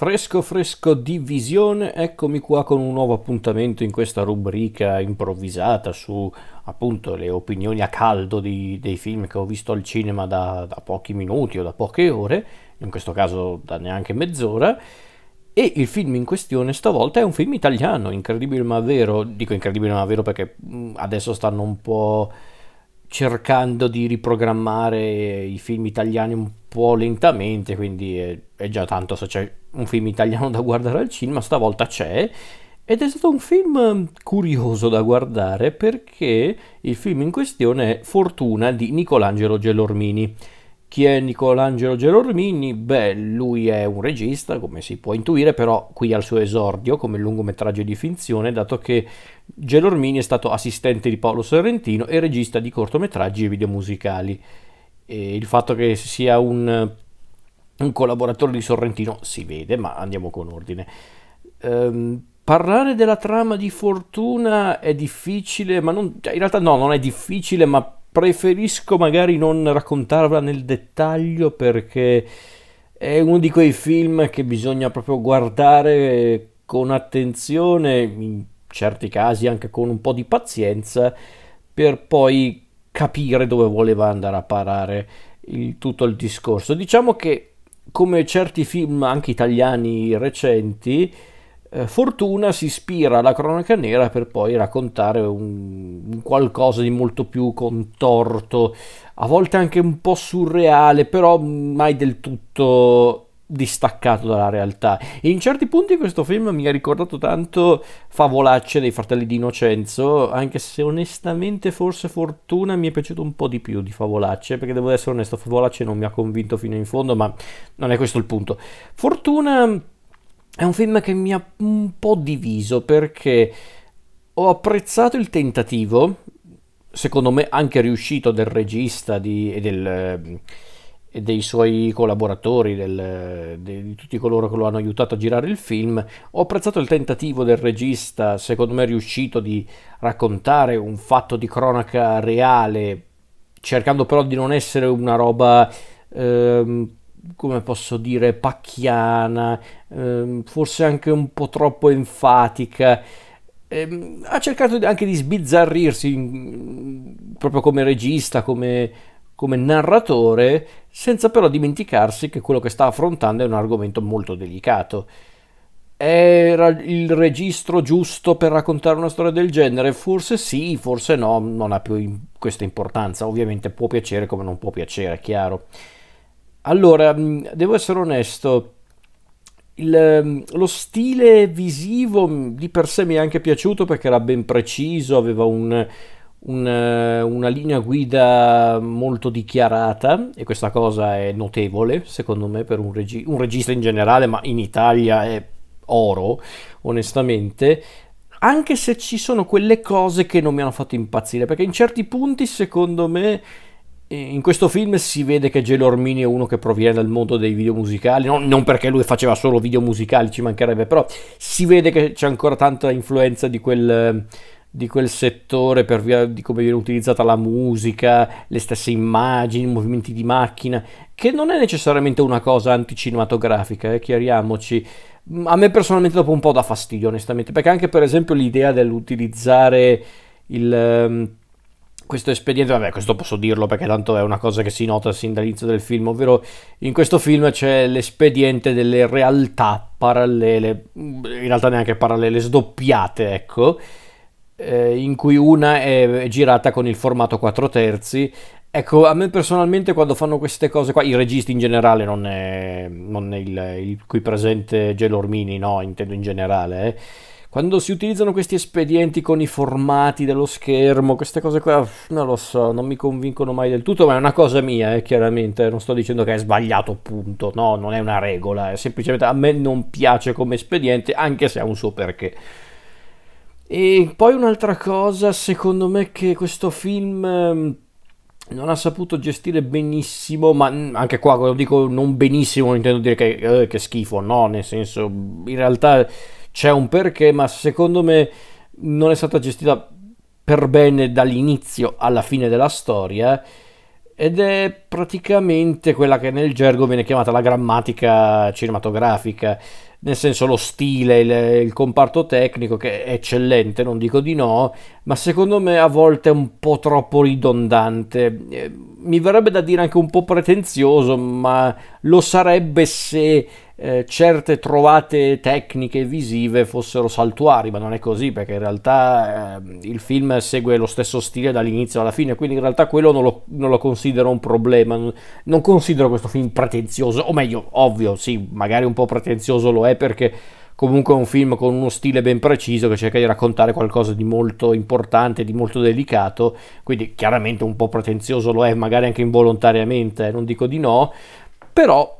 Fresco fresco di visione, eccomi qua con un nuovo appuntamento in questa rubrica improvvisata su appunto le opinioni a caldo di, dei film che ho visto al cinema da, da, pochi minuti o da poche ore, in questo caso da neanche mezz'ora. E il film in questione stavolta è un film italiano, incredibile ma vero, dico incredibile ma vero perché mm, adesso stanno un po' cercando di riprogrammare i film italiani un po' lentamente, quindi è, è, già tanto se c'è un film italiano da guardare al cinema, stavolta c'è. Ed è stato un film curioso da guardare perché il film in questione è Fortuna di Nicolangelo Gelormini. Chi è Nicolangelo Gelormini? Beh, lui è un regista, come si può intuire, però qui al suo esordio come lungometraggio di finzione, dato che Gelormini è stato assistente di Paolo Sorrentino e regista di cortometraggi e video musicali. E il fatto che sia un, un, collaboratore di Sorrentino si vede, ma andiamo con ordine. Ehm, parlare della trama di Fortuna è difficile, ma non, cioè, in realtà no, non è difficile, ma preferisco magari non raccontarla nel dettaglio perché è uno di quei film che bisogna proprio guardare con attenzione, in certi casi anche con un po' di pazienza, per poi capire dove voleva andare a parare il, tutto il discorso. Diciamo che come certi film anche italiani recenti, Fortuna si ispira alla cronaca nera per poi raccontare un, un, qualcosa di molto più contorto, a volte anche un po' surreale, però mai del tutto distaccato dalla realtà. E in certi punti questo film mi ha ricordato tanto Favolacce dei fratelli di Innocenzo, anche se onestamente forse Fortuna mi è piaciuto un po' di più di Favolacce, perché devo essere onesto, Favolacce non mi ha convinto fino in fondo, ma non è questo il punto. Fortuna è un film che mi ha un po' diviso perché ho apprezzato il tentativo, secondo me anche riuscito del regista di, e, del, e, dei suoi collaboratori, del, de, di tutti coloro che lo hanno aiutato a girare il film. Ho apprezzato il tentativo del regista, secondo me riuscito di raccontare un fatto di cronaca reale, cercando però di non essere una roba... Ehm, come posso dire, pacchiana, ehm, forse anche un po' troppo enfatica. Ehm, ha cercato anche di sbizzarrirsi in, proprio come regista, come, come narratore, senza però dimenticarsi che quello che sta affrontando è un argomento molto delicato. Era il registro giusto per raccontare una storia del genere? Forse sì, forse no, non ha più questa importanza. Ovviamente può piacere come non può piacere, è chiaro. Allora, mm, devo essere onesto, il, mm, lo stile visivo mm, di per sé mi è anche piaciuto perché era ben preciso, aveva un, un, eh, una linea guida molto dichiarata e questa cosa è notevole secondo me per un, regi- un regista in generale, ma in Italia è oro, onestamente anche se ci sono quelle cose che non mi hanno fatto impazzire, perché in certi punti, secondo me, in questo film si vede che Gelo Ormini è uno che proviene dal mondo dei video musicali, non, non, perché lui faceva solo video musicali, ci mancherebbe, però si vede che c'è ancora tanta influenza di quel, di quel settore per via di come viene utilizzata la musica, le stesse immagini, i movimenti di macchina, che non è necessariamente una cosa anticinematografica, eh, chiariamoci. A me personalmente dopo un po' dà fastidio, onestamente, perché anche per esempio l'idea dell'utilizzare il ehm, questo espediente, vabbè, questo posso dirlo perché tanto è una cosa che si nota sin dall'inizio del film, ovvero in questo film c'è l'espediente delle realtà parallele, in realtà neanche parallele, sdoppiate, ecco, eh, in cui una è girata con il formato 4 terzi. Ecco, a me personalmente quando fanno queste cose qua, i registi in generale, non è, non è il, il qui presente Gelormini, no, intendo in generale, eh quando si utilizzano questi espedienti con i formati dello schermo, queste cose qua, non lo so, non mi convincono mai del tutto, ma è una cosa mia, eh, chiaramente, non sto dicendo che è sbagliato, punto, no, non è una regola, è semplicemente a me non piace come espediente, anche se ha un suo perché. E poi un'altra cosa, secondo me, che questo film ehm, non ha saputo gestire benissimo, ma anche qua quando dico non benissimo intendo dire che, eh, che schifo, no, nel senso, in realtà c'è un perché, ma secondo me non è stata gestita per bene dall'inizio alla fine della storia ed è praticamente quella che nel gergo viene chiamata la grammatica cinematografica, nel senso lo stile, il, il, comparto tecnico che è eccellente, non dico di no, ma secondo me a volte è un po' troppo ridondante. Eh, mi verrebbe da dire anche un po' pretenzioso, ma lo sarebbe se eh, certe trovate tecniche visive fossero saltuari, ma non è così perché in realtà eh, il film segue lo stesso stile dall'inizio alla fine, quindi in realtà quello non lo, non lo considero un problema, non, non considero questo film pretenzioso, o meglio, ovvio, sì, magari un po' pretenzioso lo è perché comunque è un film con uno stile ben preciso che cerca di raccontare qualcosa di molto importante, di molto delicato, quindi chiaramente un po' pretenzioso lo è, magari anche involontariamente, eh, non dico di no, però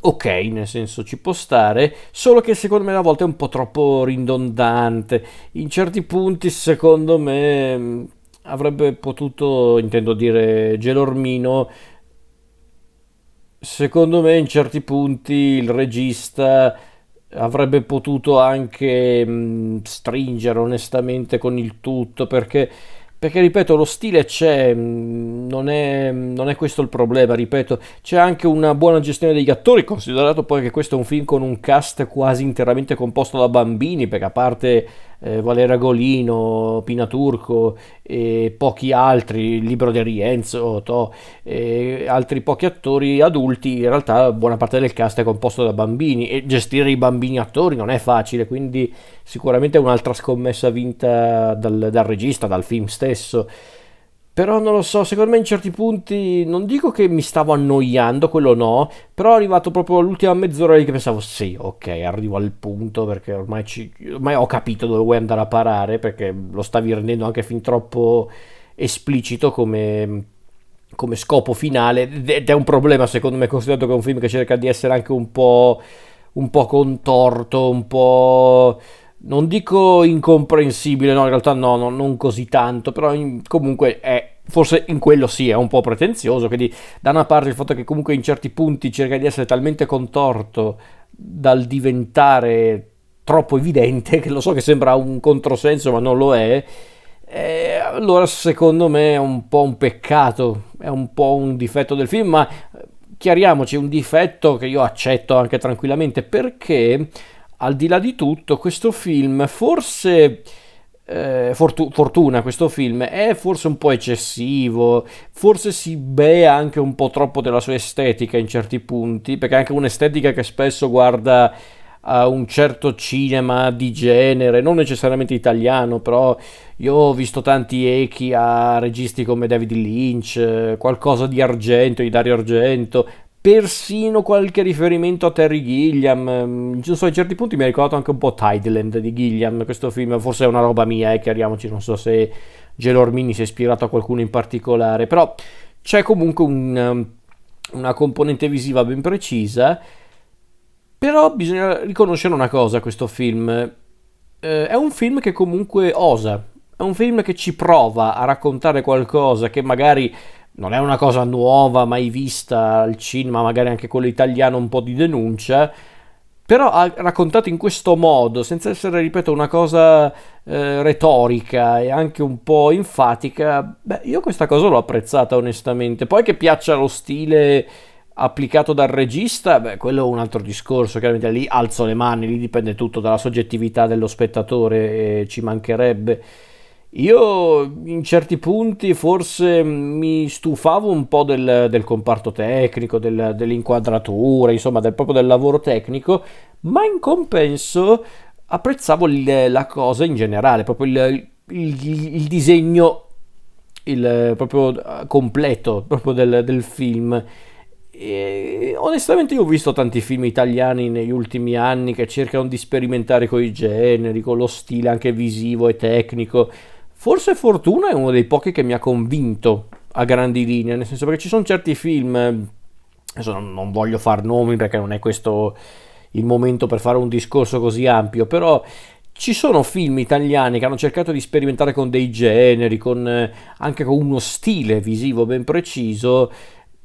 ok, nel senso ci può stare, solo che secondo me a volte è un po' troppo ridondante. In certi punti, secondo me, mm, avrebbe potuto, intendo dire, Gelormino. Secondo me, in certi punti, il regista avrebbe potuto anche mh, mm, stringere onestamente con il tutto perché perché ripeto, lo stile c'è, mm, non è, non è, questo il problema, ripeto, c'è anche una buona gestione degli attori, considerato poi che questo è un film con un cast quasi interamente composto da bambini, perché a parte eh, Valera Golino, Pina Turco e pochi altri, il libro di Rienzo, to, altri pochi attori adulti, in realtà buona parte del cast è composto da bambini e gestire i bambini attori non è facile, quindi sicuramente è un'altra scommessa vinta dal, dal regista, dal film stesso. Però non lo so, secondo me in certi punti non dico che mi stavo annoiando, quello no, però è arrivato proprio all'ultima mezz'ora lì che pensavo sì, ok, arrivo al punto perché ormai, ci, ormai ho capito dove vuoi andare a parare perché lo stavi rendendo anche fin troppo esplicito come, come scopo finale ed è un problema secondo me considerato che è un film che cerca di essere anche un po', un po contorto, un po' non dico incomprensibile, no, in realtà no, no non così tanto, però in, comunque è, forse in quello sì, è un po' pretenzioso, quindi da una parte il fatto che comunque in certi punti cerca di essere talmente contorto dal diventare troppo evidente, che lo so che sembra un controsenso, ma non lo è, eh, allora secondo me è un po' un peccato, è un po' un difetto del film, ma chiariamoci, un difetto che io accetto anche tranquillamente. Perché al di là di tutto, questo film forse... Eh, fortu- fortuna questo film è forse un po' eccessivo, forse si bea anche un po' troppo della sua estetica in certi punti, perché è anche un'estetica che spesso guarda a un certo cinema di genere, non necessariamente italiano, però io ho visto tanti echi a registi come David Lynch, qualcosa di Argento, di Dario Argento, persino qualche riferimento a Terry Gilliam. Non so, in certi punti mi ha ricordato anche un po' Tideland di Gilliam, questo film, forse è una roba mia, eh, chiariamoci, non so se Gelormini si è ispirato a qualcuno in particolare, però c'è comunque un, um, una componente visiva ben precisa, però bisogna riconoscere una cosa a questo film, eh, è un film che comunque osa, è un film che ci prova a raccontare qualcosa che magari non è una cosa nuova, mai vista al cinema, magari anche quello italiano un po' di denuncia, però ha raccontato in questo modo, senza essere, ripeto, una cosa eh, retorica e anche un po' enfatica, beh, io questa cosa l'ho apprezzata onestamente. Poi che piaccia lo stile applicato dal regista, beh, quello è un altro discorso, chiaramente lì alzo le mani, lì dipende tutto dalla soggettività dello spettatore, e ci mancherebbe. Io in certi punti forse mi stufavo un po' del, del comparto tecnico, del, dell'inquadratura, insomma, del, proprio del lavoro tecnico, ma in compenso apprezzavo il, la cosa in generale, proprio il, il, il disegno il, proprio completo proprio del, del film. E onestamente io ho visto tanti film italiani negli ultimi anni che cercano di sperimentare con i generi, con lo stile anche visivo e tecnico Forse Fortuna è uno dei pochi che mi ha convinto a grandi linee, nel senso perché ci sono certi film, adesso non voglio far nomi perché non è questo il momento per fare un discorso così ampio, però ci sono film italiani che hanno cercato di sperimentare con dei generi, con, anche con uno stile visivo ben preciso,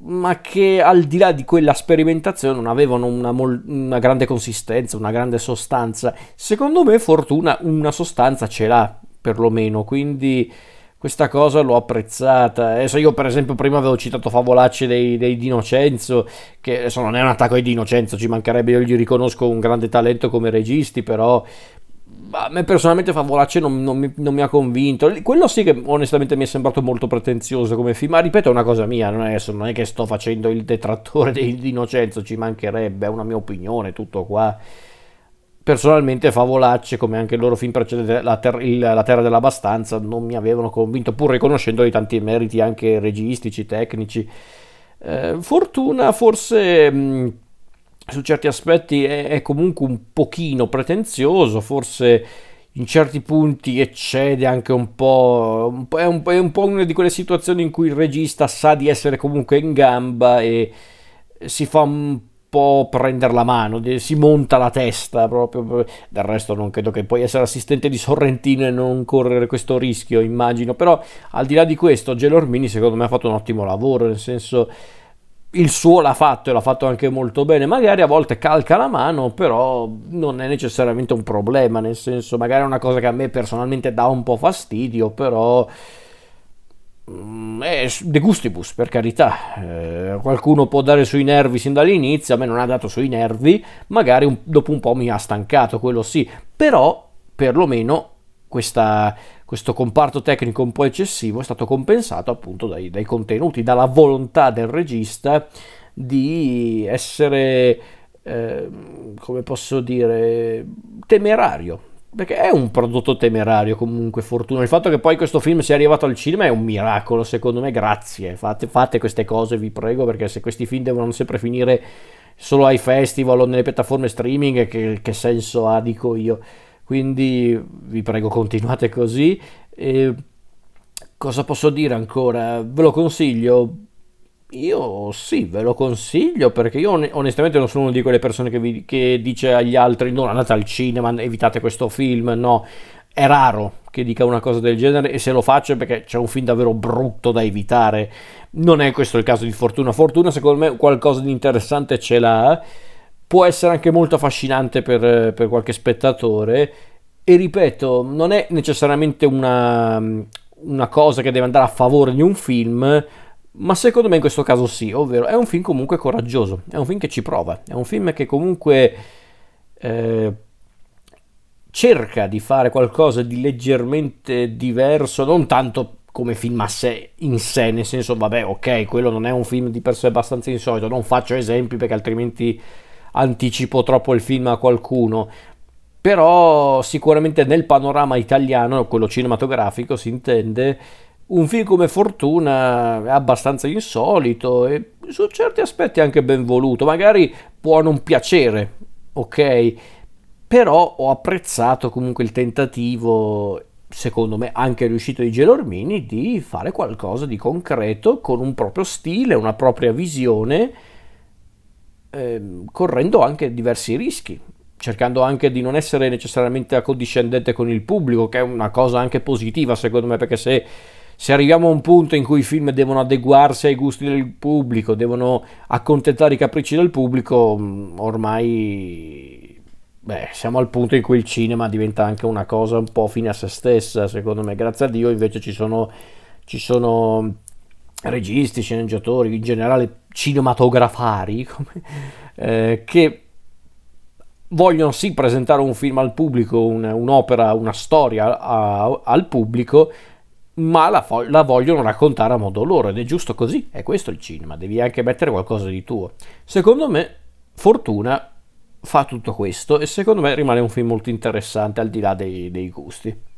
ma che al di là di quella sperimentazione non avevano una, mol- una grande consistenza, una grande sostanza. Secondo me Fortuna una sostanza ce l'ha perlomeno, quindi questa cosa l'ho apprezzata. Adesso io per esempio prima avevo citato Favolacce dei, dei Dinocenzo, che adesso non è un attacco ai Dinocenzo, ci mancherebbe, io gli riconosco un grande talento come registi, però a me personalmente Favolacce non, non, mi, non, mi, ha convinto. Quello sì che onestamente mi è sembrato molto pretenzioso come film, ma ripeto è una cosa mia, non è, non è che sto facendo il detrattore dei Dinocenzo, ci mancherebbe, è una mia opinione, tutto qua personalmente Favolacce, come anche il loro film precedente, La, ter- il, la Terra dell'Abastanza, non mi avevano convinto, pur riconoscendoli tanti meriti anche registici, tecnici. Eh, Fortuna forse mh, su certi aspetti è, è, comunque un pochino pretenzioso, forse in certi punti eccede anche un po', un po', è, un, è un po' una di quelle situazioni in cui il regista sa di essere comunque in gamba e si fa un prendere la mano, si monta la testa proprio. Del resto non credo che puoi essere assistente di Sorrentino e non correre questo rischio, immagino. Però al di là di questo, Gelormini secondo me ha fatto un ottimo lavoro, nel senso il suo l'ha fatto e l'ha fatto anche molto bene. Magari a volte calca la mano, però non è necessariamente un problema, nel senso magari è una cosa che a me personalmente dà un po' fastidio, però È de gustibus, per carità. Eh, qualcuno può dare sui nervi sin dall'inizio, a me non ha dato sui nervi, magari un, dopo un po' mi ha stancato, quello sì, però perlomeno questa, questo comparto tecnico un po' eccessivo è stato compensato appunto dai, dai contenuti, dalla volontà del regista di essere, eh, come posso dire, temerario perché è un prodotto temerario comunque Fortuna. Il fatto che poi questo film sia arrivato al cinema è un miracolo secondo me grazie. Fate, fate queste cose vi prego perché se questi film devono sempre finire solo ai festival o nelle piattaforme streaming che, che senso ha dico io? Quindi vi prego continuate così. E cosa posso dire ancora? Ve lo consiglio io sì, ve lo consiglio perché io onestamente non sono una di quelle persone che, vi, che dice agli altri non andate al cinema, evitate questo film, no, è raro che dica una cosa del genere e se lo faccio è perché c'è un film davvero brutto da evitare. Non è questo il caso di Fortuna. Fortuna secondo me qualcosa di interessante ce l'ha, può essere anche molto affascinante per, per qualche spettatore e ripeto, non è necessariamente una, una cosa che deve andare a favore di un film, ma secondo me in questo caso sì, ovvero è un film comunque coraggioso, è un film che ci prova, è un film che comunque eh, cerca di fare qualcosa di leggermente diverso, non tanto come film a sé in sé, nel senso vabbè ok, quello non è un film di per sé abbastanza insolito, non faccio esempi perché altrimenti anticipo troppo il film a qualcuno, però sicuramente nel panorama italiano, quello cinematografico si intende, un film come Fortuna è abbastanza insolito e su certi aspetti anche ben voluto, magari può non piacere, ok? Però ho apprezzato comunque il tentativo, secondo me anche riuscito di Gelormini, di fare qualcosa di concreto con un proprio stile, una propria visione, ehm, correndo anche diversi rischi cercando anche di non essere necessariamente accondiscendente con il pubblico, che è una cosa anche positiva secondo me, perché se se arriviamo a un punto in cui i film devono adeguarsi ai gusti del pubblico, devono accontentare i capricci del pubblico, mm, ormai beh, siamo al punto in cui il cinema diventa anche una cosa un po' fine a se stessa, secondo me. Grazie a Dio invece ci sono, ci sono registi, sceneggiatori, in generale cinematografari, come, eh, che vogliono sì presentare un film al pubblico, un, un'opera, una storia a, al pubblico, ma la, fo- la, vogliono raccontare a modo loro ed è giusto così, è questo il cinema, devi anche mettere qualcosa di tuo. Secondo me, Fortuna fa tutto questo e secondo me rimane un film molto interessante al di là dei, dei gusti.